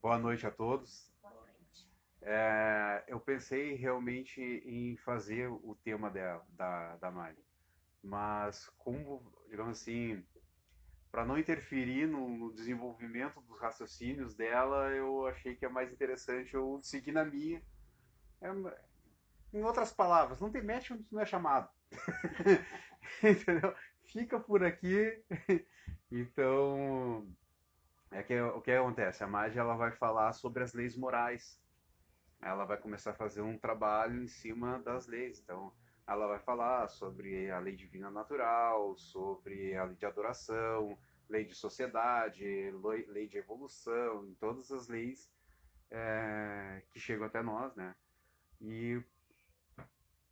Boa noite a todos. Boa noite. É, eu pensei realmente em fazer o tema dela, da, da Mari, mas como, digamos assim, para não interferir no, no, desenvolvimento dos raciocínios dela, eu achei que é mais interessante eu seguir na minha. É, em outras palavras, não tem match não é chamado. Entendeu? Fica por aqui. Então, é que o que acontece? A Mágia ela vai falar sobre as leis morais. Ela vai começar a fazer um trabalho em cima das leis. Então, ela vai falar sobre a lei divina natural, sobre a lei de adoração, lei de sociedade, lei de evolução, em todas as leis é, que chegam até nós, né? E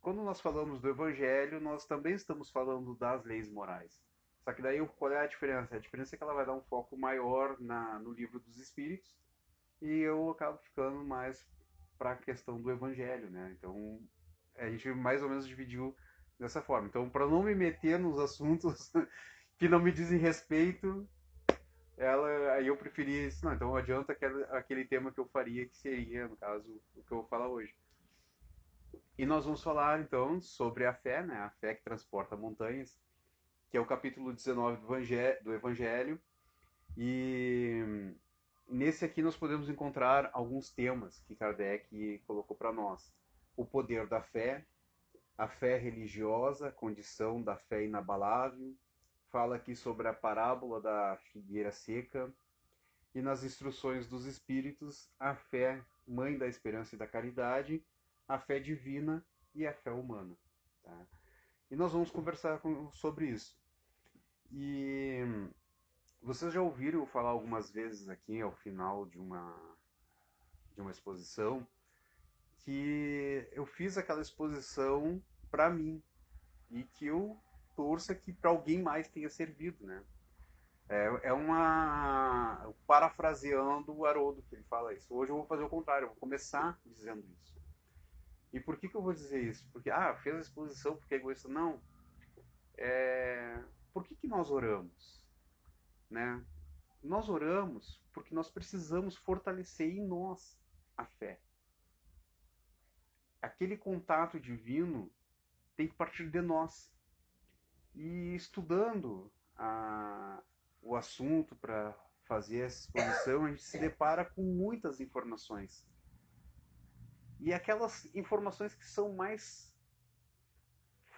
quando nós falamos do Evangelho, nós também estamos falando das leis morais. Só que daí qual é a diferença? A diferença é que ela vai dar um foco maior na, no livro dos Espíritos e eu acabo ficando mais para a questão do Evangelho, né? Então a gente mais ou menos dividiu dessa forma. Então para não me meter nos assuntos que não me dizem respeito, ela aí eu preferi isso. Não, então adianta aquele, aquele tema que eu faria que seria no caso o que eu vou falar hoje. E nós vamos falar então sobre a fé, né? A fé que transporta montanhas que é o capítulo 19 do Evangelho, do Evangelho. E nesse aqui nós podemos encontrar alguns temas que Kardec colocou para nós: o poder da fé, a fé religiosa, condição da fé inabalável. Fala aqui sobre a parábola da figueira seca. E nas instruções dos Espíritos, a fé, mãe da esperança e da caridade, a fé divina e a fé humana. Tá? E nós vamos conversar com, sobre isso. E vocês já ouviram falar algumas vezes aqui ao final de uma de uma exposição que eu fiz aquela exposição para mim e que eu torço que para alguém mais tenha servido, né? É, é uma parafraseando o Haroldo que ele fala isso. Hoje eu vou fazer o contrário, eu vou começar dizendo isso. E por que, que eu vou dizer isso? Porque, ah, fez a exposição porque é egoísta. Não. É... Por que, que nós oramos? Né? Nós oramos porque nós precisamos fortalecer em nós a fé. Aquele contato divino tem que partir de nós. E estudando a, o assunto para fazer essa exposição, a gente se depara com muitas informações e aquelas informações que são mais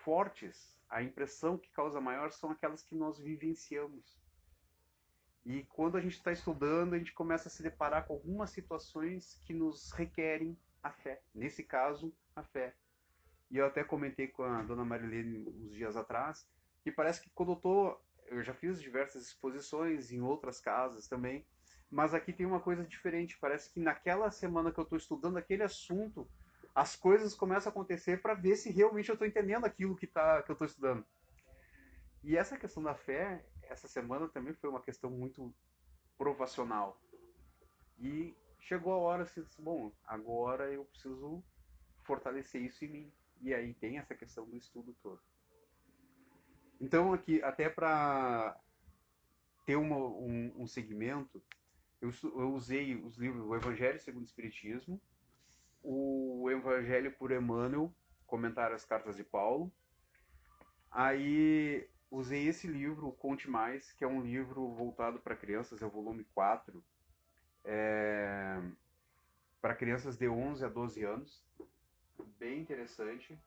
fortes, a impressão que causa maior são aquelas que nós vivenciamos. E quando a gente está estudando, a gente começa a se deparar com algumas situações que nos requerem a fé. Nesse caso, a fé. E eu até comentei com a dona Marilene uns dias atrás, que parece que quando eu tô, eu já fiz diversas exposições em outras casas também, mas aqui tem uma coisa diferente. Parece que naquela semana que eu estou estudando aquele assunto, as coisas começam a acontecer para ver se realmente eu estou entendendo aquilo que, tá, que eu estou estudando. E essa questão da fé, essa semana também foi uma questão muito provacional. E chegou a hora assim, bom, agora eu preciso fortalecer isso em mim. E aí tem essa questão do estudo todo. Então aqui, até para ter uma, um, um segmento, eu, eu usei os livros O Evangelho segundo o Espiritismo, o Evangelho por Emmanuel, Comentar as Cartas de Paulo. Aí usei esse livro, Conte Mais, que é um livro voltado para crianças, é o volume 4, é, para crianças de 11 a 12 anos. Bem interessante.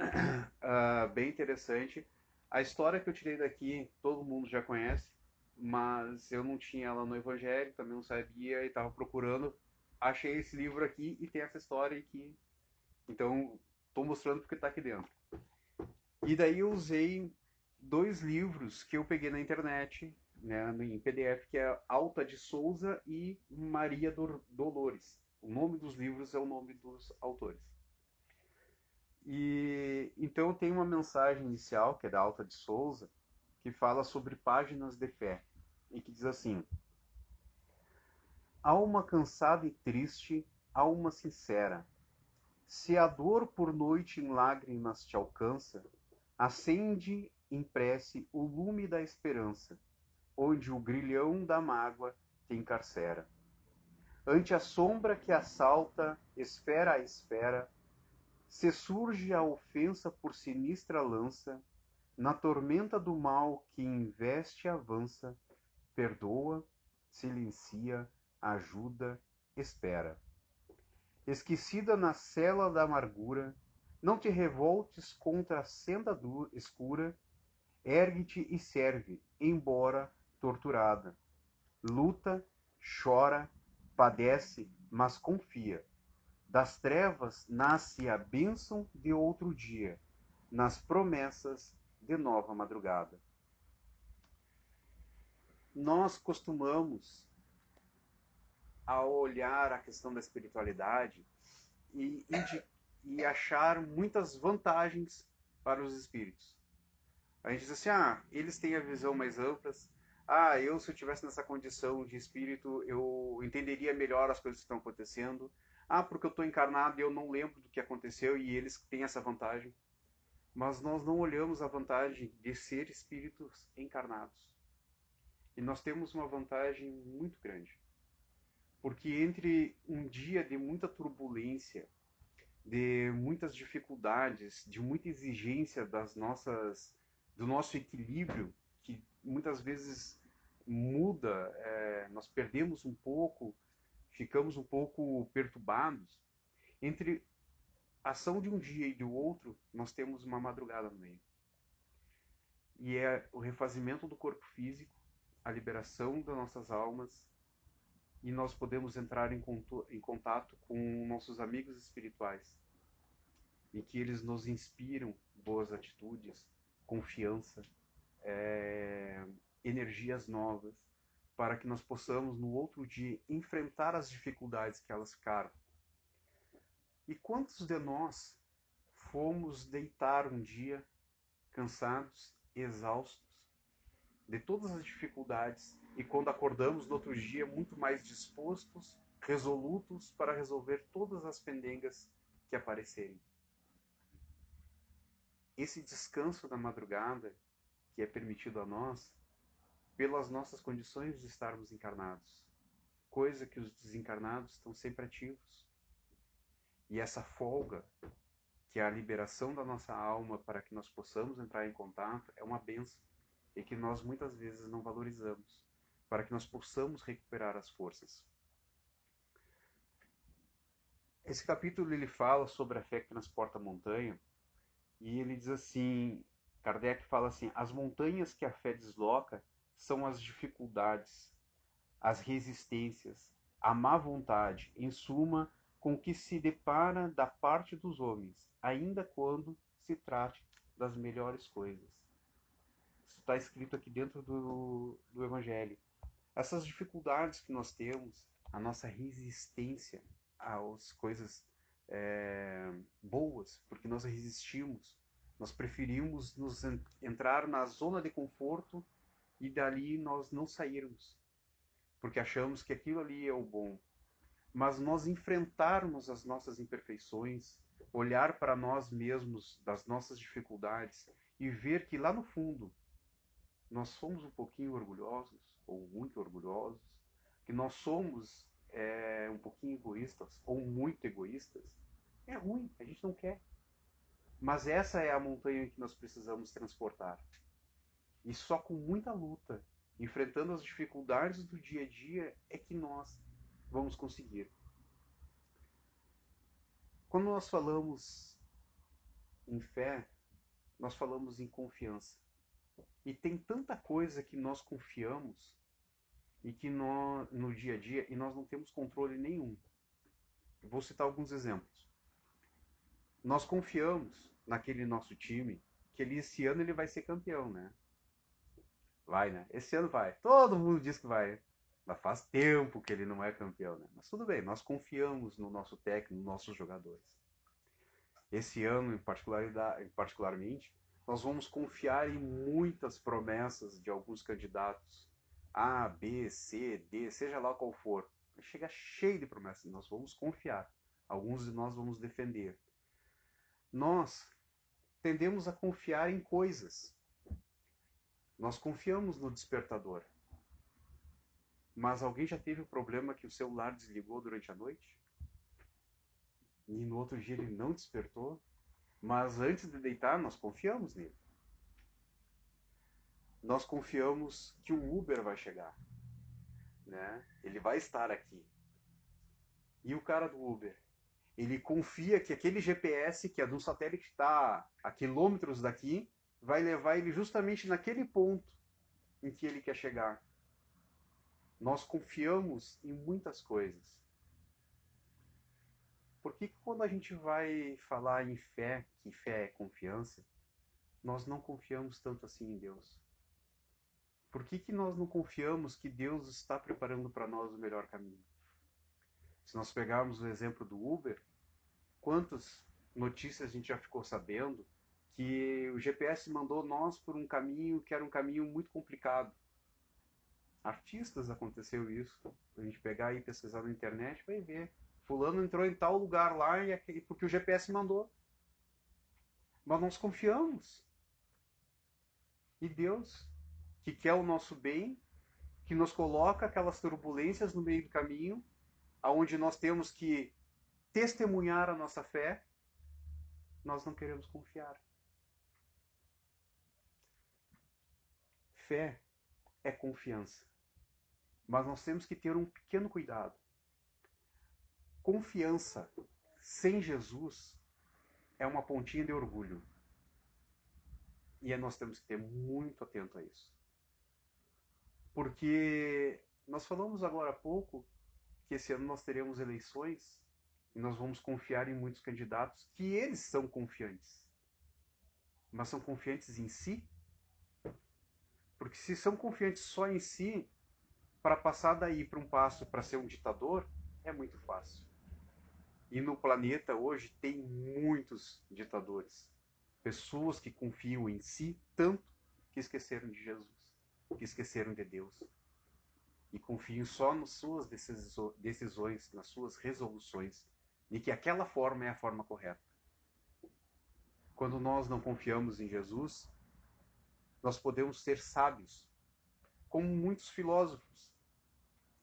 Uh, bem interessante. A história que eu tirei daqui, todo mundo já conhece mas eu não tinha ela no Evangelho, também não sabia e estava procurando. Achei esse livro aqui e tem essa história aqui. Então, estou mostrando porque está aqui dentro. E daí eu usei dois livros que eu peguei na internet, né, em PDF, que é Alta de Souza e Maria Dolores. O nome dos livros é o nome dos autores. E então tem uma mensagem inicial, que é da Alta de Souza, que fala sobre páginas de fé e que diz assim: Alma cansada e triste, alma sincera, se a dor por noite em lágrimas te alcança, acende em prece o lume da esperança onde o grilhão da mágoa te encarcera. Ante a sombra que assalta esfera a esfera, se surge a ofensa por sinistra lança, na tormenta do mal que investe avança, perdoa, silencia, ajuda, espera. Esquecida na cela da amargura, não te revoltes contra a senda escura, ergue-te e serve, embora torturada. Luta, chora, padece, mas confia. Das trevas nasce a bênção de outro dia, nas promessas de nova madrugada. Nós costumamos, ao olhar a questão da espiritualidade, e, e achar muitas vantagens para os espíritos. A gente diz assim, ah, eles têm a visão mais ampla, ah, eu se eu tivesse nessa condição de espírito, eu entenderia melhor as coisas que estão acontecendo. Ah, porque eu estou encarnado e eu não lembro do que aconteceu e eles têm essa vantagem. Mas nós não olhamos a vantagem de ser espíritos encarnados. E nós temos uma vantagem muito grande. Porque entre um dia de muita turbulência, de muitas dificuldades, de muita exigência das nossas, do nosso equilíbrio, que muitas vezes muda, é, nós perdemos um pouco, ficamos um pouco perturbados. Entre ação de um dia e do outro, nós temos uma madrugada no meio. E é o refazimento do corpo físico, a liberação das nossas almas, e nós podemos entrar em, em contato com nossos amigos espirituais, em que eles nos inspiram boas atitudes, confiança, é, energias novas, para que nós possamos no outro dia enfrentar as dificuldades que elas ficaram. E quantos de nós fomos deitar um dia cansados, exaustos de todas as dificuldades e quando acordamos no outro dia muito mais dispostos, resolutos para resolver todas as pendengas que aparecerem. Esse descanso da madrugada que é permitido a nós pelas nossas condições de estarmos encarnados, coisa que os desencarnados estão sempre ativos. E essa folga, que é a liberação da nossa alma para que nós possamos entrar em contato, é uma benção. E que nós muitas vezes não valorizamos, para que nós possamos recuperar as forças. Esse capítulo ele fala sobre a fé que transporta a montanha. E ele diz assim Kardec fala assim: as montanhas que a fé desloca são as dificuldades, as resistências, a má vontade, em suma, com que se depara da parte dos homens, ainda quando se trate das melhores coisas. Isso está escrito aqui dentro do, do Evangelho. Essas dificuldades que nós temos, a nossa resistência às coisas é, boas, porque nós resistimos nós preferimos nos entrar na zona de conforto e dali nós não sairmos, porque achamos que aquilo ali é o bom. Mas nós enfrentarmos as nossas imperfeições, olhar para nós mesmos, das nossas dificuldades e ver que lá no fundo nós somos um pouquinho orgulhosos ou muito orgulhosos, que nós somos é, um pouquinho egoístas ou muito egoístas, é ruim, a gente não quer. Mas essa é a montanha que nós precisamos transportar. E só com muita luta, enfrentando as dificuldades do dia a dia, é que nós vamos conseguir. Quando nós falamos em fé, nós falamos em confiança. E tem tanta coisa que nós confiamos e que nós, no dia a dia e nós não temos controle nenhum. vou citar alguns exemplos nós confiamos naquele nosso time que ele esse ano ele vai ser campeão, né? Vai, né? Esse ano vai. Todo mundo diz que vai. Mas faz tempo que ele não é campeão, né? Mas tudo bem, nós confiamos no nosso técnico, nos nossos jogadores. Esse ano, em, particularidade, particularmente, nós vamos confiar em muitas promessas de alguns candidatos. A, B, C, D, seja lá qual for. Chega cheio de promessas. Nós vamos confiar. Alguns de nós vamos defender nós tendemos a confiar em coisas. Nós confiamos no despertador. Mas alguém já teve o problema que o celular desligou durante a noite? E no outro dia ele não despertou? Mas antes de deitar, nós confiamos nele. Nós confiamos que o Uber vai chegar. Né? Ele vai estar aqui. E o cara do Uber? Ele confia que aquele GPS, que é um satélite que está a quilômetros daqui, vai levar ele justamente naquele ponto em que ele quer chegar. Nós confiamos em muitas coisas. Por que, quando a gente vai falar em fé, que fé é confiança, nós não confiamos tanto assim em Deus? Por que, que nós não confiamos que Deus está preparando para nós o melhor caminho? Se nós pegarmos o exemplo do Uber, quantas notícias a gente já ficou sabendo que o GPS mandou nós por um caminho que era um caminho muito complicado. Artistas aconteceu isso. A gente pegar e pesquisar na internet, vai ver. Fulano entrou em tal lugar lá e porque o GPS mandou. Mas nós confiamos. E Deus, que quer o nosso bem, que nos coloca aquelas turbulências no meio do caminho, aonde nós temos que testemunhar a nossa fé, nós não queremos confiar. Fé é confiança. Mas nós temos que ter um pequeno cuidado. Confiança sem Jesus é uma pontinha de orgulho. E nós temos que ter muito atento a isso. Porque nós falamos agora há pouco que esse ano nós teremos eleições e nós vamos confiar em muitos candidatos que eles são confiantes. Mas são confiantes em si porque se são confiantes só em si, para passar daí para um passo para ser um ditador, é muito fácil. E no planeta hoje tem muitos ditadores. Pessoas que confiam em si tanto que esqueceram de Jesus, que esqueceram de Deus. E confiam só nas suas decisões, nas suas resoluções, e que aquela forma é a forma correta. Quando nós não confiamos em Jesus, nós podemos ser sábios, como muitos filósofos.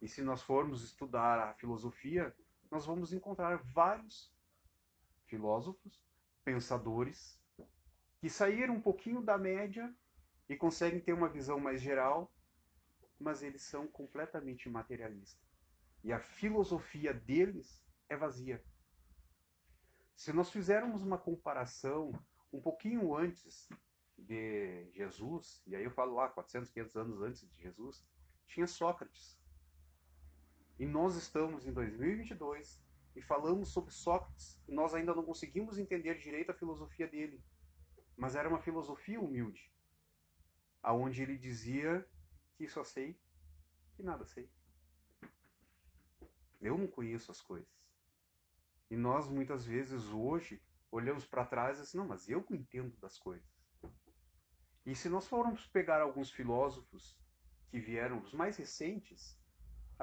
E se nós formos estudar a filosofia, nós vamos encontrar vários filósofos, pensadores, que saíram um pouquinho da média e conseguem ter uma visão mais geral, mas eles são completamente materialistas. E a filosofia deles é vazia. Se nós fizermos uma comparação um pouquinho antes de Jesus, e aí eu falo lá, 400, 500 anos antes de Jesus, tinha Sócrates. E nós estamos em 2022 e falamos sobre Sócrates e nós ainda não conseguimos entender direito a filosofia dele. Mas era uma filosofia humilde, aonde ele dizia que só sei que nada sei. Eu não conheço as coisas. E nós muitas vezes hoje olhamos para trás e assim, não, mas eu entendo das coisas. E se nós formos pegar alguns filósofos que vieram, os mais recentes,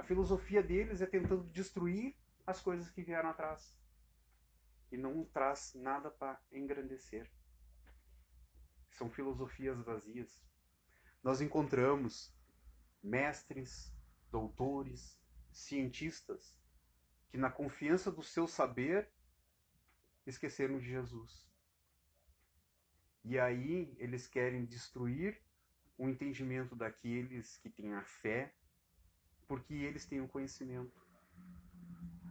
a filosofia deles é tentando destruir as coisas que vieram atrás. E não traz nada para engrandecer. São filosofias vazias. Nós encontramos mestres, doutores, cientistas que, na confiança do seu saber, esqueceram de Jesus. E aí eles querem destruir o entendimento daqueles que têm a fé, porque eles têm o conhecimento.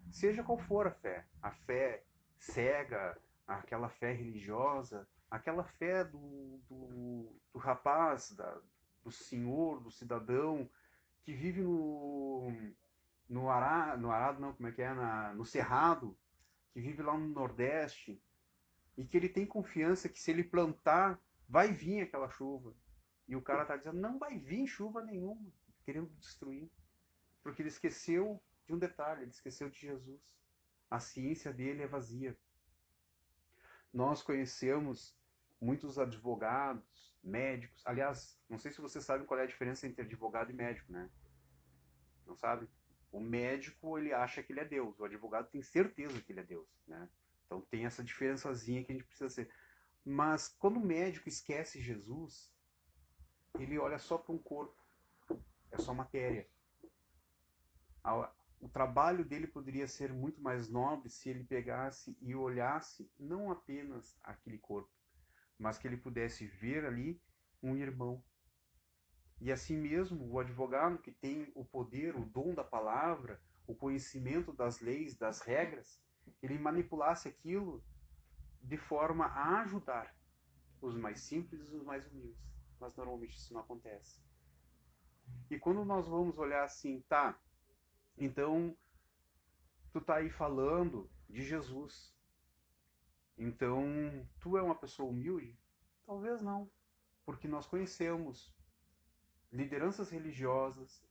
Seja qual for a fé, a fé cega, aquela fé religiosa, aquela fé do, do, do rapaz, da, do senhor, do cidadão, que vive no, no no arado não, como é que é, Na, no cerrado, que vive lá no Nordeste, e que ele tem confiança que se ele plantar, vai vir aquela chuva. E o cara está dizendo, não vai vir chuva nenhuma, querendo destruir. Porque ele esqueceu de um detalhe, ele esqueceu de Jesus. A ciência dele é vazia. Nós conhecemos muitos advogados, médicos. Aliás, não sei se vocês sabem qual é a diferença entre advogado e médico, né? Não sabe? O médico, ele acha que ele é Deus. O advogado tem certeza que ele é Deus, né? Então tem essa diferençazinha que a gente precisa ser. Mas quando o médico esquece Jesus, ele olha só para um corpo, é só matéria. O trabalho dele poderia ser muito mais nobre se ele pegasse e olhasse não apenas aquele corpo, mas que ele pudesse ver ali um irmão. E assim mesmo, o advogado que tem o poder, o dom da palavra, o conhecimento das leis, das regras, ele manipulasse aquilo de forma a ajudar os mais simples e os mais humildes. Mas normalmente isso não acontece. E quando nós vamos olhar assim, tá, então, tu tá aí falando de Jesus. Então, tu é uma pessoa humilde? Talvez não, porque nós conhecemos lideranças religiosas,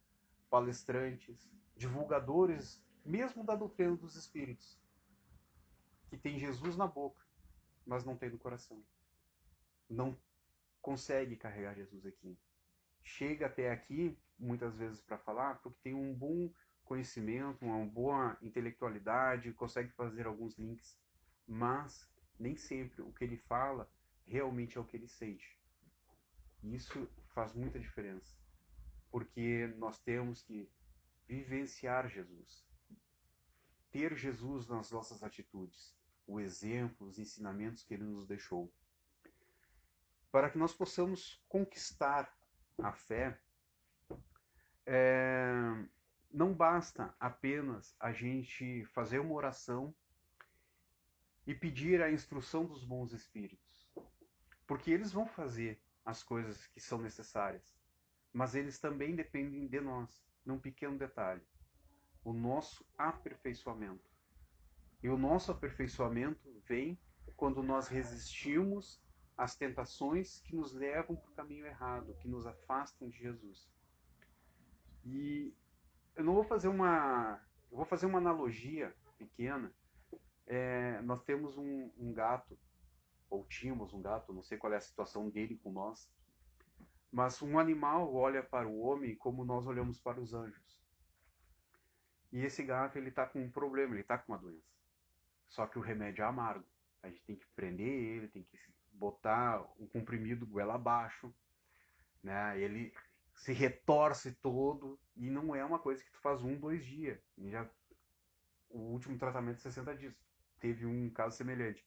palestrantes, divulgadores, mesmo da doutrina dos espíritos, que tem Jesus na boca, mas não tem no coração. Não consegue carregar Jesus aqui. Chega até aqui, muitas vezes, para falar, porque tem um bom conhecimento, uma boa intelectualidade, consegue fazer alguns links, mas nem sempre o que ele fala realmente é o que ele sente. Isso faz muita diferença, porque nós temos que vivenciar Jesus, ter Jesus nas nossas atitudes, o exemplo, os ensinamentos que ele nos deixou, para que nós possamos conquistar a fé. É, não basta apenas a gente fazer uma oração e pedir a instrução dos bons espíritos, porque eles vão fazer as coisas que são necessárias, mas eles também dependem de nós, num pequeno detalhe: o nosso aperfeiçoamento. E o nosso aperfeiçoamento vem quando nós resistimos às tentações que nos levam para o caminho errado, que nos afastam de Jesus. E eu não vou fazer uma. Eu vou fazer uma analogia pequena. É, nós temos um, um, gato, ou tínhamos um gato, não sei qual é a situação dele com nós, mas um animal olha para o homem como nós olhamos para os anjos. E esse gato ele está com um problema, ele está com uma doença. Só que o remédio é amargo. A gente tem que prender ele, tem que botar um comprimido goela abaixo, né? Ele se retorce todo e não é uma coisa que tu faz um, dois dias. Já o último tratamento 60 dias. Teve um caso semelhante.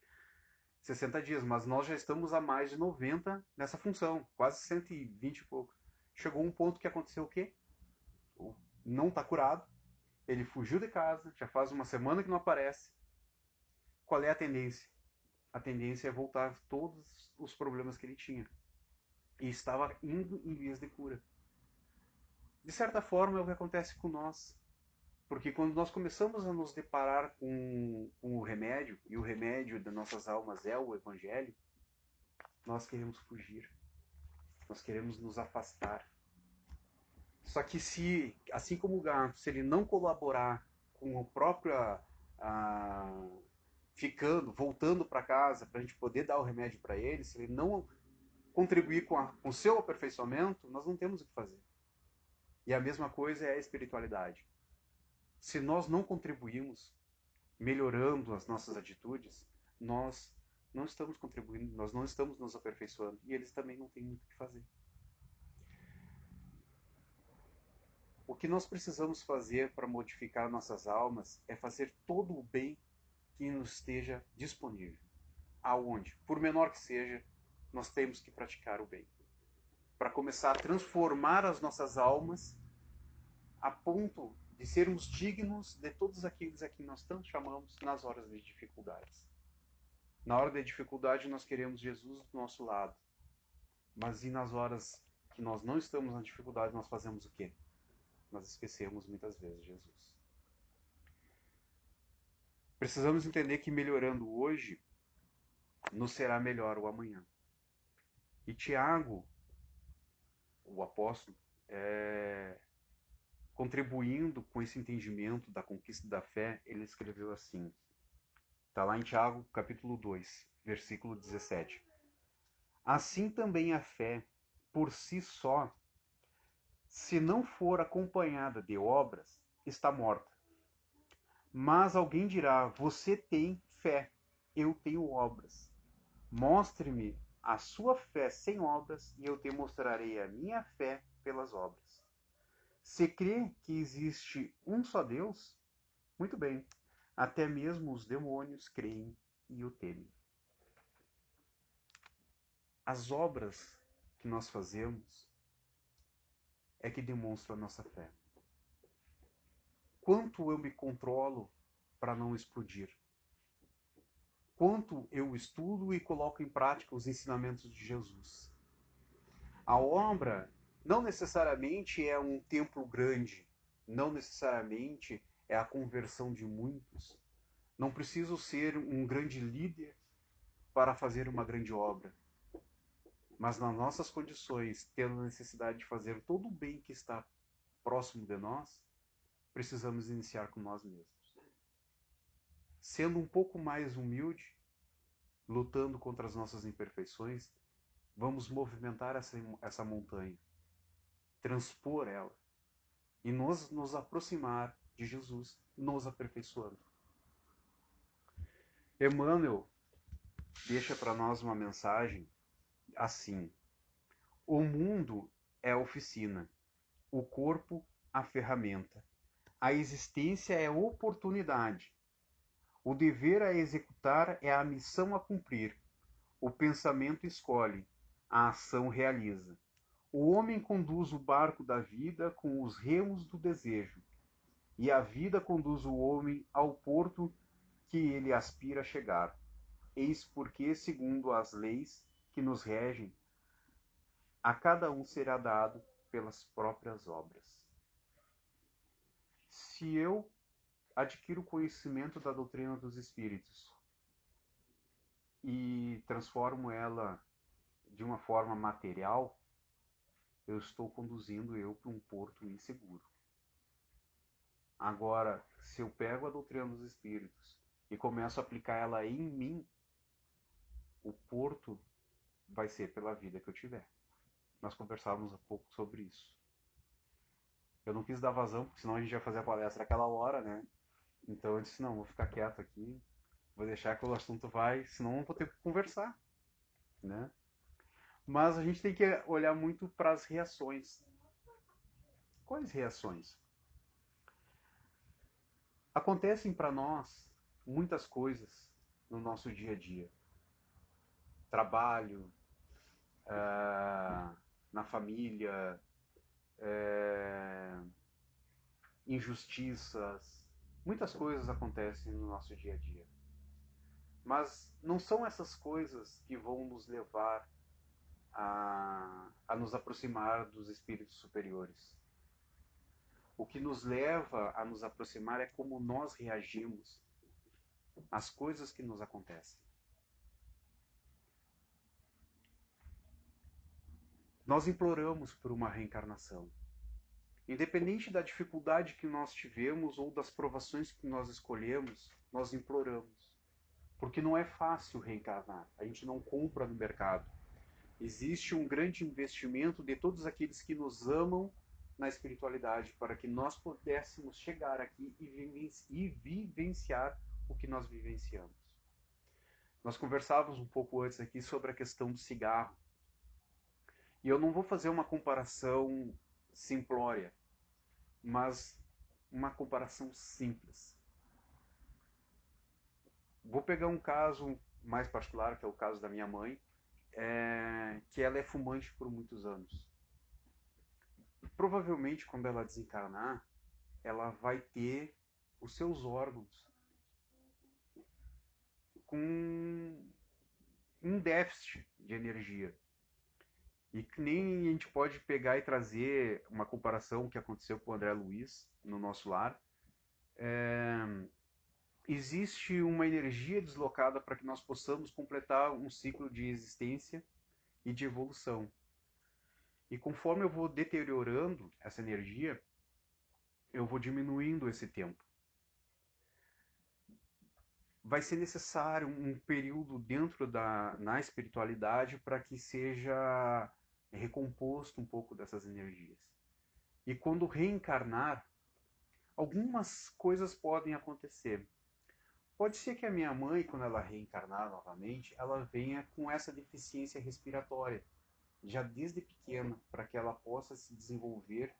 60 dias, mas nós já estamos a mais de 90 nessa função, quase 120 e pouco. Chegou um ponto que aconteceu o quê? Não está curado, ele fugiu de casa, já faz uma semana que não aparece. Qual é a tendência? A tendência é voltar todos os problemas que ele tinha. E estava indo em vias de cura de certa forma, é o que acontece com nós. Porque quando nós começamos a nos deparar com, com o remédio, e o remédio das nossas almas é o Evangelho, nós queremos fugir. Nós queremos nos afastar. Só que se, assim como o gato, se ele não colaborar com o próprio ah, ficando, voltando para casa, para a gente poder dar o remédio para ele, se ele não contribuir com, com o seu aperfeiçoamento, nós não temos o que fazer. E a mesma coisa é a espiritualidade. Se nós não contribuímos melhorando as nossas atitudes, nós não estamos contribuindo, nós não estamos nos aperfeiçoando e eles também não têm muito o que fazer. O que nós precisamos fazer para modificar nossas almas é fazer todo o bem que nos esteja disponível. Aonde? Por menor que seja, nós temos que praticar o bem para começar a transformar as nossas almas a ponto de sermos dignos de todos aqueles a quem nós tanto chamamos nas horas de dificuldades. Na hora da dificuldade nós queremos Jesus do nosso lado. Mas e nas horas que nós não estamos na dificuldade, nós fazemos o quê? Nós esquecemos muitas vezes Jesus. Precisamos entender que melhorando hoje, nos será melhor o amanhã. E Tiago, o apóstolo, é, contribuindo com esse entendimento da conquista da fé, ele escreveu assim. Está lá em Tiago, capítulo 2, versículo 17. Assim também a fé, por si só, se não for acompanhada de obras, está morta. Mas alguém dirá: Você tem fé, eu tenho obras. Mostre-me a sua fé sem obras, e eu te mostrarei a minha fé pelas obras. Se crê que existe um só Deus, muito bem, até mesmo os demônios creem e o temem. As obras que nós fazemos é que demonstram a nossa fé. Quanto eu me controlo para não explodir? Quanto eu estudo e coloco em prática os ensinamentos de Jesus? A obra não necessariamente é um templo grande, não necessariamente é a conversão de muitos. Não preciso ser um grande líder para fazer uma grande obra. Mas nas nossas condições, tendo a necessidade de fazer todo o bem que está próximo de nós, precisamos iniciar com nós mesmos. Sendo um pouco mais humilde, lutando contra as nossas imperfeições, vamos movimentar essa, essa montanha, transpor ela e nos, nos aproximar de Jesus, nos aperfeiçoando. Emmanuel deixa para nós uma mensagem assim: O mundo é a oficina, o corpo a ferramenta, a existência é oportunidade, o dever a executar é a missão a cumprir, o pensamento escolhe, a ação realiza. O homem conduz o barco da vida com os remos do desejo e a vida conduz o homem ao porto que ele aspira a chegar. Eis porque, segundo as leis que nos regem, a cada um será dado pelas próprias obras. Se eu adquiro conhecimento da doutrina dos espíritos e transformo ela de uma forma material, eu estou conduzindo eu para um porto inseguro. Agora, se eu pego a doutrina dos espíritos e começo a aplicar ela em mim, o porto vai ser pela vida que eu tiver. Nós conversávamos um pouco sobre isso. Eu não quis dar vazão, porque senão a gente ia fazer a palestra aquela hora, né? Então eu disse, não, vou ficar quieto aqui, vou deixar que o assunto vai, senão não vou ter que conversar, né? Mas a gente tem que olhar muito para as reações. Quais reações? Acontecem para nós muitas coisas no nosso dia a dia. Trabalho, uh, na família, uh, injustiças, muitas coisas acontecem no nosso dia a dia. Mas não são essas coisas que vão nos levar a, a nos aproximar dos espíritos superiores. O que nos leva a nos aproximar é como nós reagimos às coisas que nos acontecem. Nós imploramos por uma reencarnação. Independente da dificuldade que nós tivemos ou das provações que nós escolhemos, nós imploramos. Porque não é fácil reencarnar. A gente não compra no mercado. Existe um grande investimento de todos aqueles que nos amam na espiritualidade para que nós pudéssemos chegar aqui e vivenciar o que nós vivenciamos. Nós conversávamos um pouco antes aqui sobre a questão do cigarro. E eu não vou fazer uma comparação simplória, mas uma comparação simples. Vou pegar um caso mais particular, que é o caso da minha mãe, é, que ela é fumante por muitos anos provavelmente quando ela desencarnar, ela vai ter os seus órgãos com um déficit de energia. E que nem a gente pode pegar e trazer uma comparação que aconteceu com o André Luiz no nosso lar. É, existe uma energia deslocada para que nós possamos completar um ciclo de existência e de evolução. E conforme eu vou deteriorando essa energia, eu vou diminuindo esse tempo. Vai ser necessário um período dentro da na espiritualidade para que seja recomposto um pouco dessas energias. E quando reencarnar, algumas coisas podem acontecer. Pode ser que a minha mãe, quando ela reencarnar novamente, ela venha com essa deficiência respiratória já desde pequena, para que ela possa se desenvolver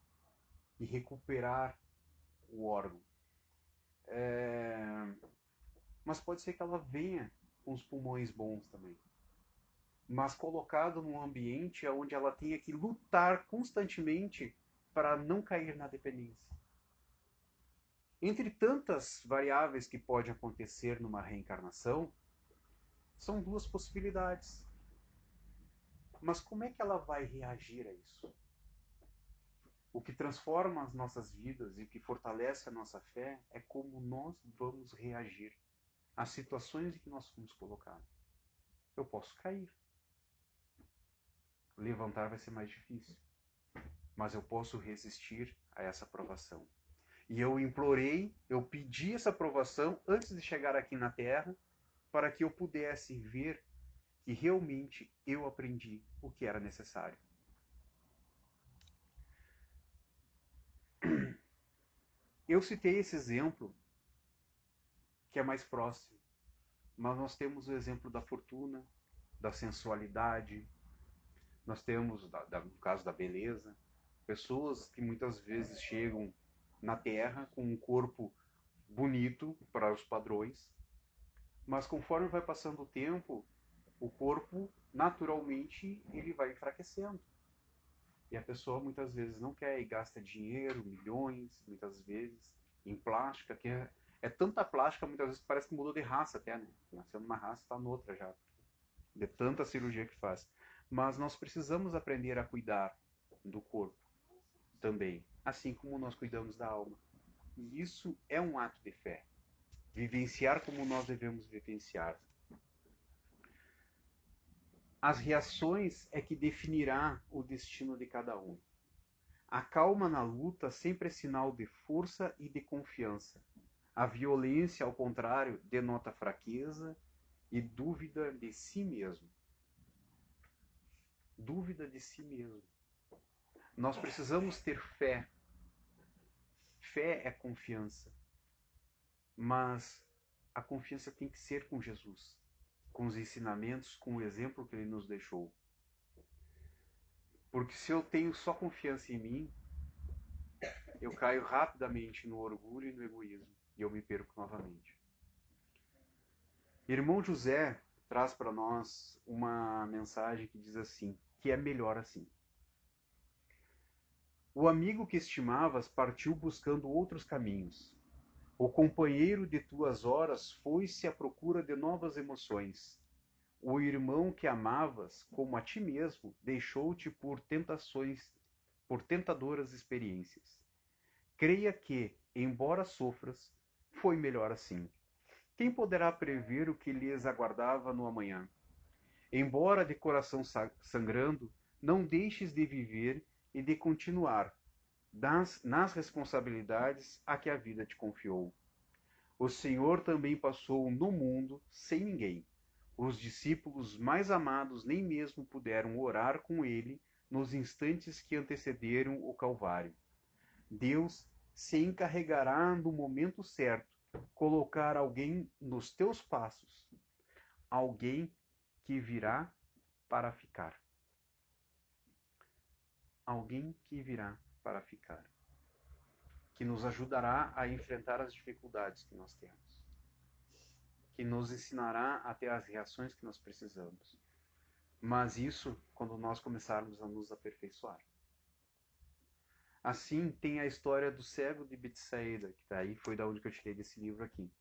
e recuperar o órgão. É... Mas pode ser que ela venha com os pulmões bons também. Mas colocado num ambiente onde ela tenha que lutar constantemente para não cair na dependência. Entre tantas variáveis que pode acontecer numa reencarnação, são duas possibilidades. Mas como é que ela vai reagir a isso? O que transforma as nossas vidas e que fortalece a nossa fé é como nós vamos reagir às situações em que nós fomos colocados. Eu posso cair. Levantar vai ser mais difícil. Mas eu posso resistir a essa provação. E eu implorei, eu pedi essa aprovação antes de chegar aqui na Terra, para que eu pudesse ver que realmente eu aprendi o que era necessário. Eu citei esse exemplo que é mais próximo, mas nós temos o exemplo da fortuna, da sensualidade, nós temos, da, da, no caso da beleza, pessoas que muitas vezes chegam na Terra com um corpo bonito para os padrões, mas conforme vai passando o tempo, o corpo naturalmente ele vai enfraquecendo. E a pessoa muitas vezes não quer e gasta dinheiro, milhões, muitas vezes, em plástica, que é, é tanta plástica, muitas vezes parece que mudou de raça até, né? Nasceu numa raça, está noutra já. De tanta cirurgia que faz. Mas nós precisamos aprender a cuidar do corpo também, assim como nós cuidamos da alma. E isso é um ato de fé. Vivenciar como nós devemos vivenciar as reações é que definirá o destino de cada um. A calma na luta sempre é sinal de força e de confiança. A violência, ao contrário, denota fraqueza e dúvida de si mesmo. Dúvida de si mesmo. Nós precisamos ter fé. Fé é confiança. Mas a confiança tem que ser com Jesus com os ensinamentos, com o exemplo que ele nos deixou. Porque se eu tenho só confiança em mim, eu caio rapidamente no orgulho e no egoísmo e eu me perco novamente. Irmão José traz para nós uma mensagem que diz assim: que é melhor assim. O amigo que estimavas partiu buscando outros caminhos. O companheiro de tuas horas foi-se à procura de novas emoções. O irmão que amavas, como a ti mesmo, deixou-te por tentações, por tentadoras experiências. Creia que, embora sofras, foi melhor assim. Quem poderá prever o que lhes aguardava no amanhã? Embora de coração sangrando, não deixes de viver e de continuar, das, nas responsabilidades a que a vida te confiou. O Senhor também passou no mundo sem ninguém. Os discípulos mais amados nem mesmo puderam orar com ele nos instantes que antecederam o Calvário. Deus se encarregará no momento certo colocar alguém nos teus passos, alguém que virá para ficar. Alguém que virá para ficar, que nos ajudará a enfrentar as dificuldades que nós temos, que nos ensinará a ter as reações que nós precisamos. Mas isso quando nós começarmos a nos aperfeiçoar. Assim, tem a história do cego de Betsaida, que daí tá foi da onde eu tirei desse livro aqui.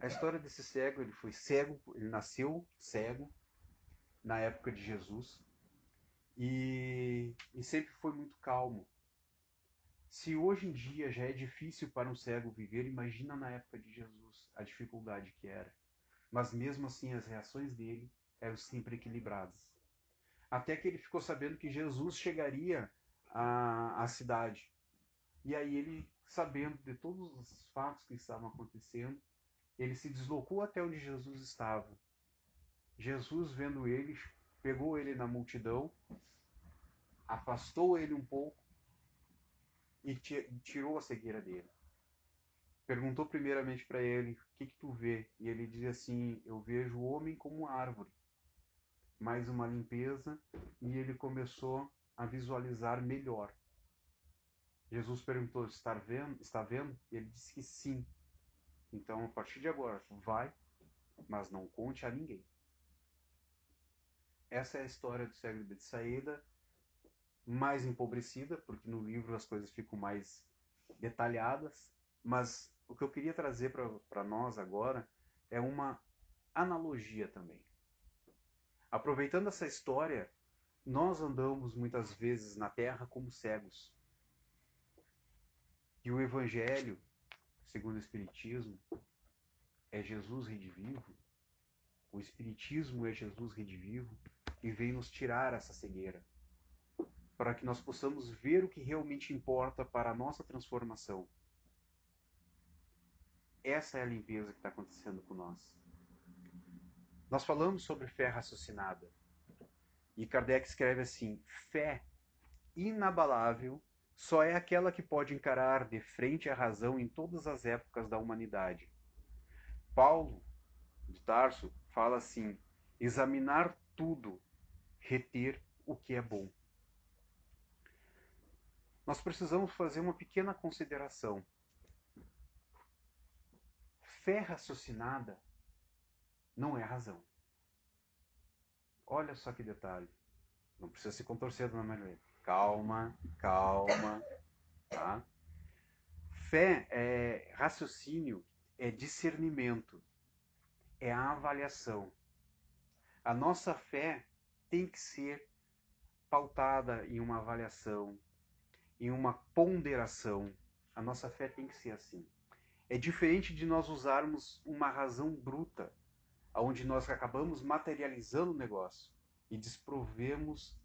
A história desse cego, ele foi cego, ele nasceu cego na época de Jesus, e, e sempre foi muito calmo. Se hoje em dia já é difícil para um cego viver, imagina na época de Jesus a dificuldade que era. Mas mesmo assim as reações dele eram sempre equilibradas. Até que ele ficou sabendo que Jesus chegaria à, à cidade. E aí ele, sabendo de todos os fatos que estavam acontecendo, ele se deslocou até onde Jesus estava. Jesus, vendo ele, pegou ele na multidão, afastou ele um pouco e tirou a cegueira dele. Perguntou primeiramente para ele: O que, que tu vê? E ele dizia assim: Eu vejo o homem como árvore. Mais uma limpeza e ele começou a visualizar melhor. Jesus perguntou: está vendo? Está vendo? Ele disse que sim. Então, a partir de agora, vai, mas não conte a ninguém. Essa é a história do cego de saída, mais empobrecida, porque no livro as coisas ficam mais detalhadas, mas o que eu queria trazer para nós agora é uma analogia também. Aproveitando essa história, nós andamos muitas vezes na terra como cegos. E o Evangelho, segundo o Espiritismo, é Jesus redivivo. O Espiritismo é Jesus redivivo e vem nos tirar essa cegueira para que nós possamos ver o que realmente importa para a nossa transformação. Essa é a limpeza que está acontecendo com nós. Nós falamos sobre fé raciocinada. E Kardec escreve assim: fé inabalável só é aquela que pode encarar de frente a razão em todas as épocas da humanidade. Paulo de Tarso fala assim: examinar tudo, reter o que é bom. Nós precisamos fazer uma pequena consideração fé raciocinada não é razão. Olha só que detalhe. Não precisa se contorcer, dona Maria. Calma, calma. Tá? Fé é raciocínio, é discernimento, é a avaliação. A nossa fé tem que ser pautada em uma avaliação, em uma ponderação. A nossa fé tem que ser assim. É diferente de nós usarmos uma razão bruta, onde nós acabamos materializando o negócio e desprovemos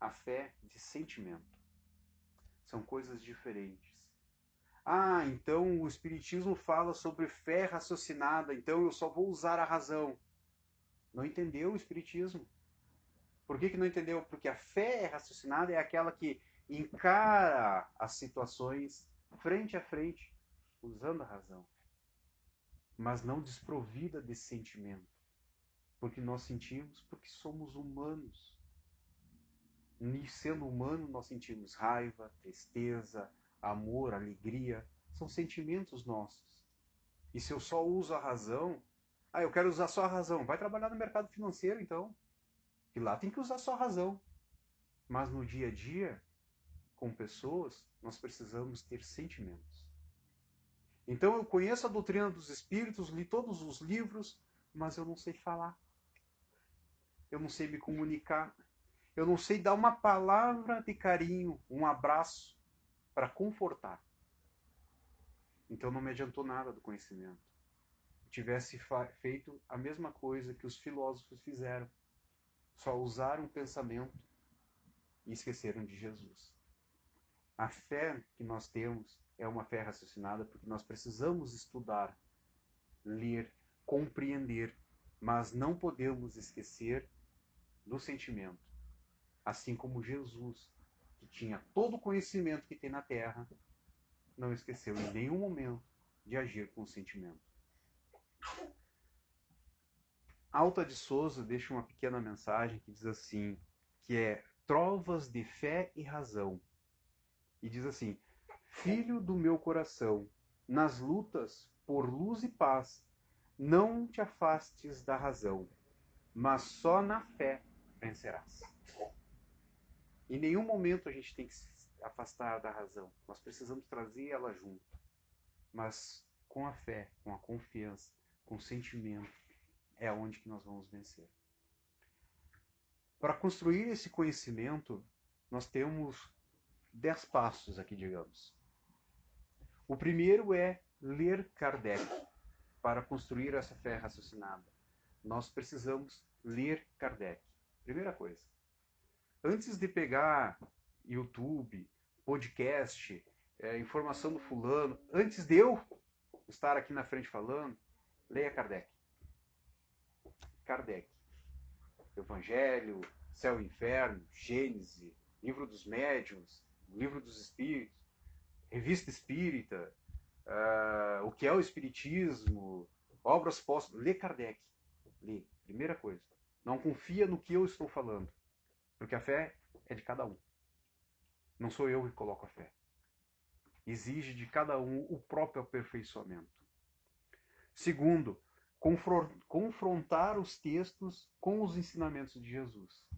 a fé de sentimento. São coisas diferentes. Ah, então o Espiritismo fala sobre fé raciocinada, então eu só vou usar a razão. Não entendeu o Espiritismo? Por que, que não entendeu? Porque a fé raciocinada é aquela que encara as situações frente a frente usando a razão, mas não desprovida desse sentimento, porque nós sentimos porque somos humanos. Sendo humano, nós sentimos raiva, tristeza, amor, alegria, são sentimentos nossos. E se eu só uso a razão, ah, eu quero usar só a razão, vai trabalhar no mercado financeiro então. E lá tem que usar só a razão. Mas no dia a dia, com pessoas, nós precisamos ter sentimentos. Então eu conheço a doutrina dos espíritos, li todos os livros, mas eu não sei falar. Eu não sei me comunicar. Eu não sei dar uma palavra de carinho, um abraço para confortar. Então não me adiantou nada do conhecimento. tivesse feito a mesma coisa que os filósofos fizeram. Só usaram o pensamento e esqueceram de Jesus. A fé que nós temos é uma fé raciocinada porque nós precisamos estudar, ler, compreender, mas não podemos esquecer do sentimento. Assim como Jesus, que tinha todo o conhecimento que tem na terra, não esqueceu em nenhum momento de agir com o sentimento. Alta de Souza deixa uma pequena mensagem que diz assim, que é trovas de fé e razão. E diz assim: Filho do meu coração, nas lutas por luz e paz, não te afastes da razão, mas só na fé vencerás. Em nenhum momento a gente tem que se afastar da razão. Nós precisamos trazer ela junto. Mas com a fé, com a confiança, com o sentimento, é onde que nós vamos vencer. Para construir esse conhecimento, nós temos dez passos aqui, digamos. O primeiro é ler Kardec para construir essa fé raciocinada. Nós precisamos ler Kardec. Primeira coisa. Antes de pegar YouTube, podcast, é, informação do fulano, antes de eu estar aqui na frente falando, leia Kardec. Kardec. Evangelho, Céu e Inferno, Gênese, Livro dos Médiuns, Livro dos Espíritos revista espírita, uh, o que é o espiritismo, obras póstumas. Lê Kardec. Lê. Primeira coisa. Não confia no que eu estou falando. Porque a fé é de cada um. Não sou eu que coloco a fé. exige de cada um o próprio aperfeiçoamento. Segundo, confrontar os textos com os ensinamentos de Jesus.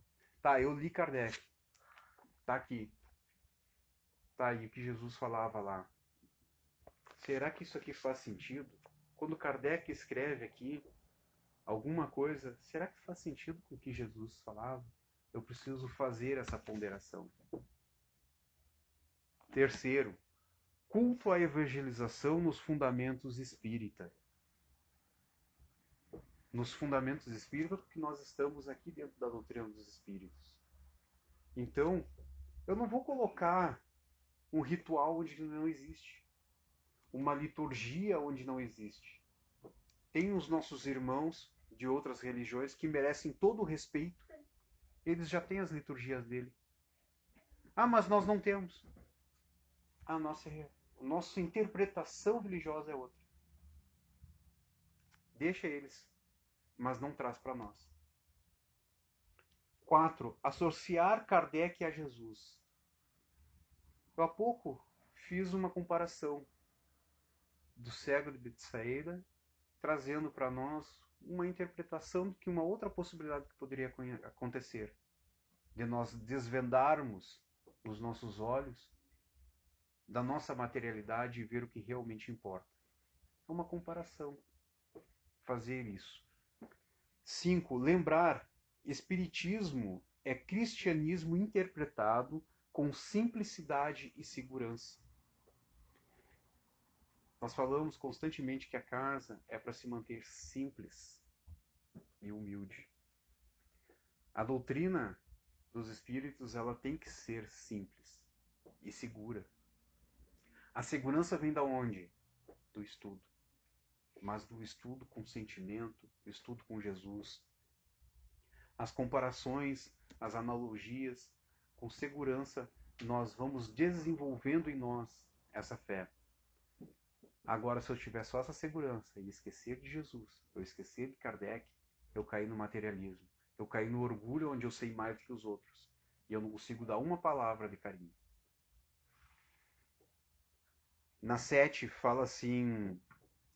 Tá, eu li Kardec. Tá aqui. Tá aí o que Jesus falava lá. Será que isso aqui faz sentido? Quando Kardec escreve aqui alguma coisa, será que faz sentido com o que Jesus falava? Eu preciso fazer essa ponderação. Terceiro, culto à evangelização nos fundamentos espírita. Nos fundamentos espírita, porque nós estamos aqui dentro da doutrina dos espíritos. Então, eu não vou colocar um ritual onde não existe uma liturgia onde não existe. Tem os nossos irmãos de outras religiões que merecem todo o respeito. Eles já têm as liturgias dele. Ah, mas nós não temos. A nossa, a nossa interpretação religiosa é outra. Deixa eles, mas não traz para nós. 4. Associar Kardec a Jesus. Eu há pouco fiz uma comparação do cego de Betsaida, trazendo para nós uma interpretação de que uma outra possibilidade que poderia acontecer, de nós desvendarmos os nossos olhos da nossa materialidade e ver o que realmente importa. É uma comparação fazer isso. 5. Lembrar: Espiritismo é cristianismo interpretado com simplicidade e segurança. Nós falamos constantemente que a casa é para se manter simples e humilde. A doutrina dos espíritos ela tem que ser simples e segura. A segurança vem da onde? Do estudo. Mas do estudo com sentimento, do estudo com Jesus. As comparações, as analogias, com segurança nós vamos desenvolvendo em nós essa fé. Agora, se eu tiver só essa segurança e esquecer de Jesus, eu esquecer de Kardec, eu caí no materialismo. Eu caí no orgulho onde eu sei mais do que os outros. E eu não consigo dar uma palavra de carinho. Na 7 fala assim,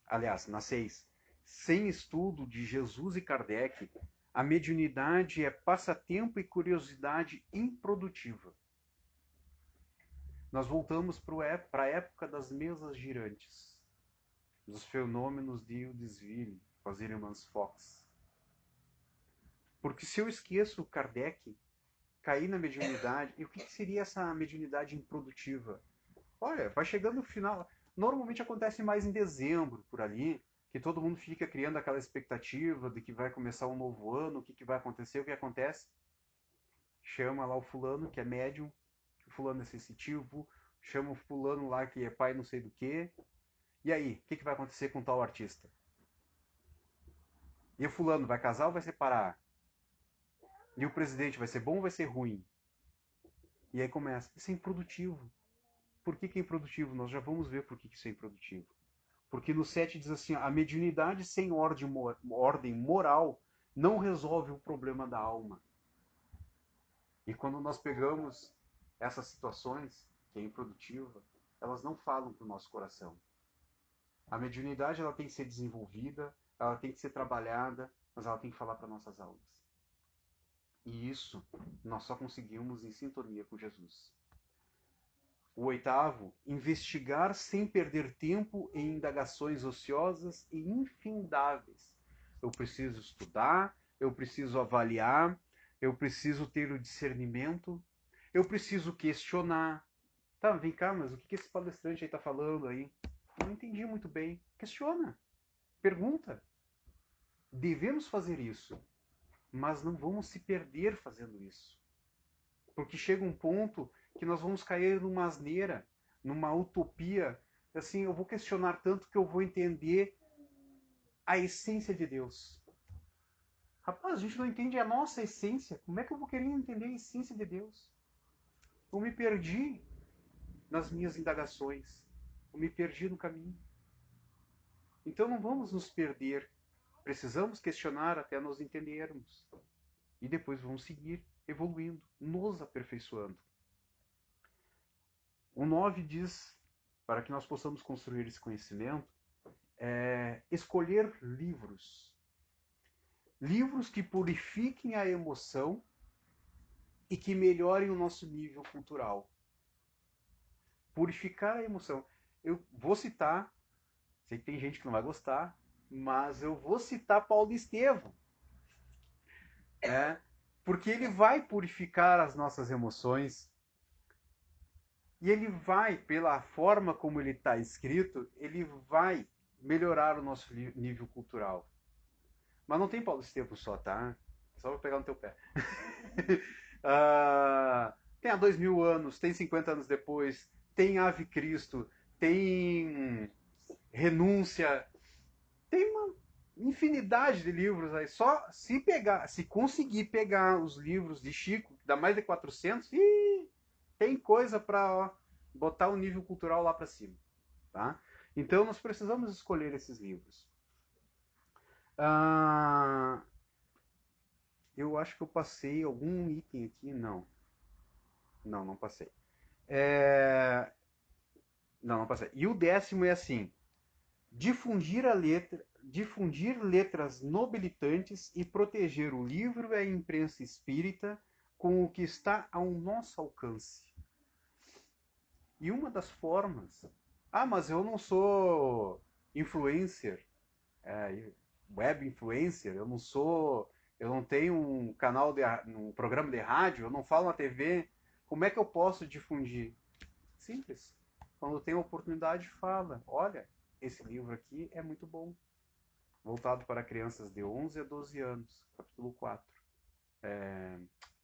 aliás, na 6, sem estudo de Jesus e Kardec, a mediunidade é passatempo e curiosidade improdutiva. Nós voltamos para a época das mesas girantes dos fenômenos de Udesville, com as irmãs Fox. Porque se eu esqueço Kardec, cair na mediunidade, e o que seria essa mediunidade improdutiva? Olha, vai chegando no final. Normalmente acontece mais em dezembro, por ali, que todo mundo fica criando aquela expectativa de que vai começar um novo ano, o que, que vai acontecer, o que acontece? Chama lá o fulano, que é médium, o fulano é sensitivo, chama o fulano lá que é pai não sei do que, e aí, o que, que vai acontecer com tal artista? E o fulano vai casar ou vai separar? E o presidente vai ser bom ou vai ser ruim? E aí começa. Isso é improdutivo. Por que, que é improdutivo? Nós já vamos ver por que, que isso é improdutivo. Porque no 7 diz assim: a mediunidade sem ordem, ordem moral não resolve o problema da alma. E quando nós pegamos essas situações, que é improdutiva, elas não falam para o nosso coração. A mediunidade ela tem que ser desenvolvida, ela tem que ser trabalhada, mas ela tem que falar para nossas almas. E isso nós só conseguimos em sintonia com Jesus. O oitavo, investigar sem perder tempo em indagações ociosas e infindáveis. Eu preciso estudar, eu preciso avaliar, eu preciso ter o discernimento, eu preciso questionar. Tá, vem cá, mas o que esse palestrante aí está falando aí? Não entendi muito bem. Questiona. Pergunta. Devemos fazer isso, mas não vamos se perder fazendo isso. Porque chega um ponto que nós vamos cair numa asneira, numa utopia. Assim, eu vou questionar tanto que eu vou entender a essência de Deus. Rapaz, a gente não entende a nossa essência. Como é que eu vou querer entender a essência de Deus? Eu me perdi nas minhas indagações. Me perdi no caminho. Então não vamos nos perder. Precisamos questionar até nos entendermos. E depois vamos seguir evoluindo, nos aperfeiçoando. O 9 diz para que nós possamos construir esse conhecimento é escolher livros. Livros que purifiquem a emoção e que melhorem o nosso nível cultural. Purificar a emoção. Eu vou citar, sei que tem gente que não vai gostar, mas eu vou citar Paulo Estevam. É, porque ele vai purificar as nossas emoções. E ele vai, pela forma como ele está escrito, ele vai melhorar o nosso nível cultural. Mas não tem Paulo Estevam só, tá? Só vou pegar no teu pé. uh, tem há dois mil anos, tem 50 anos depois, tem Ave Cristo, tem Renúncia, tem uma infinidade de livros aí. Só se pegar, se conseguir pegar os livros de Chico, que dá mais de 400, e tem coisa para botar o nível cultural lá para cima, tá? Então nós precisamos escolher esses livros. Ah, eu acho que eu passei algum item aqui, não. Não, não passei. É... Não, não passei. E o décimo é assim: difundir a letra, difundir letras nobilitantes e proteger o livro e a imprensa espírita com o que está ao nosso alcance. E uma das formas. Ah, mas eu não sou influencer, é, web influencer, eu não sou. Eu não tenho um canal, de, um programa de rádio, eu não falo na TV. Como é que eu posso difundir? Simples. Quando tem oportunidade, fala. Olha, esse livro aqui é muito bom. Voltado para crianças de 11 a 12 anos, capítulo 4. É,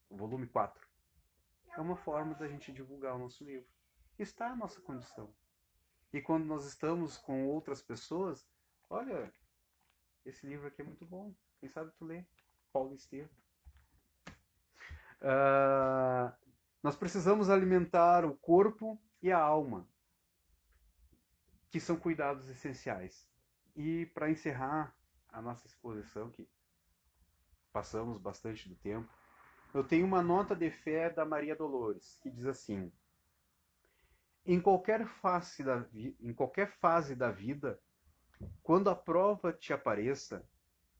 volume 4. É uma forma da gente divulgar o nosso livro. Está a nossa condição. E quando nós estamos com outras pessoas, olha, esse livro aqui é muito bom. Quem sabe tu lê? Paulo Estevam. Uh, nós precisamos alimentar o corpo e a alma que são cuidados essenciais. E para encerrar a nossa exposição, que passamos bastante do tempo, eu tenho uma nota de fé da Maria Dolores, que diz assim: Em qualquer fase da, em qualquer fase da vida, quando a prova te apareça,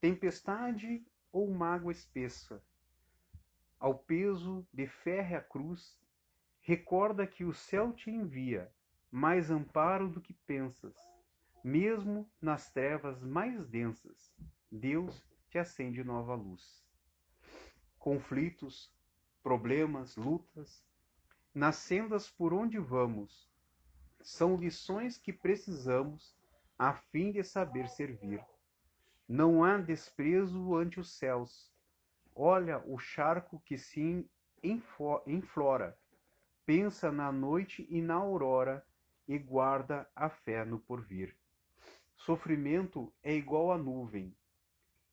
tempestade ou mágoa espessa, ao peso de férrea cruz, recorda que o céu te envia mais amparo do que pensas. Mesmo nas trevas mais densas, Deus te acende nova luz. Conflitos, problemas, lutas, nas sendas por onde vamos, são lições que precisamos a fim de saber servir. Não há desprezo ante os céus. Olha o charco que se enflora. Pensa na noite e na aurora e guarda a fé no porvir. Sofrimento é igual a nuvem,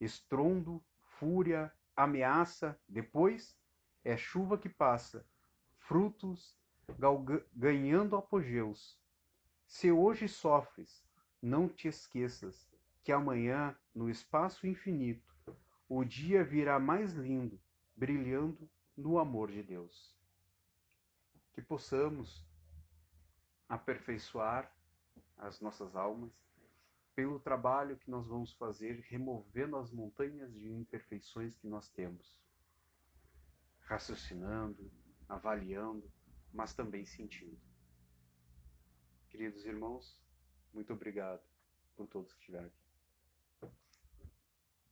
estrondo, fúria, ameaça, depois é chuva que passa, frutos ganhando apogeus. Se hoje sofres, não te esqueças que amanhã, no espaço infinito, o dia virá mais lindo, brilhando no amor de Deus. Que possamos aperfeiçoar as nossas almas pelo trabalho que nós vamos fazer removendo as montanhas de imperfeições que nós temos, raciocinando, avaliando, mas também sentindo. Queridos irmãos, muito obrigado por todos que estiveram aqui.